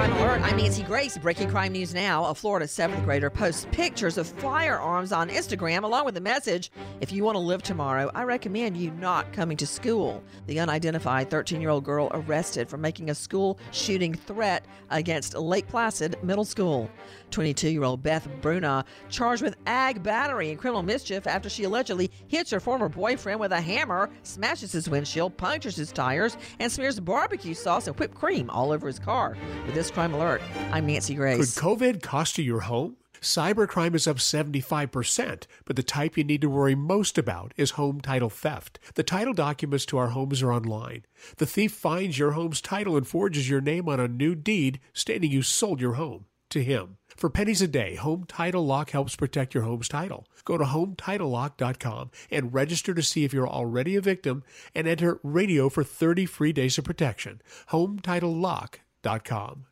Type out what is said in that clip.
Crime Alert. I'm Nancy Grace. Breaking crime news now. A Florida seventh grader posts pictures of firearms on Instagram along with the message If you want to live tomorrow, I recommend you not coming to school. The unidentified 13 year old girl arrested for making a school shooting threat against Lake Placid Middle School. 22 year old Beth Bruna charged with ag battery and criminal mischief after she allegedly hits her former boyfriend with a hammer, smashes his windshield, punctures his tires, and smears barbecue sauce and whipped cream all over his car. With this crime alert, I'm Nancy Grace. Could COVID cost you your home? Cybercrime is up 75%, but the type you need to worry most about is home title theft. The title documents to our homes are online. The thief finds your home's title and forges your name on a new deed stating you sold your home to him. For pennies a day, Home Title Lock helps protect your home's title. Go to HometitleLock.com and register to see if you're already a victim and enter radio for 30 free days of protection. HometitleLock.com.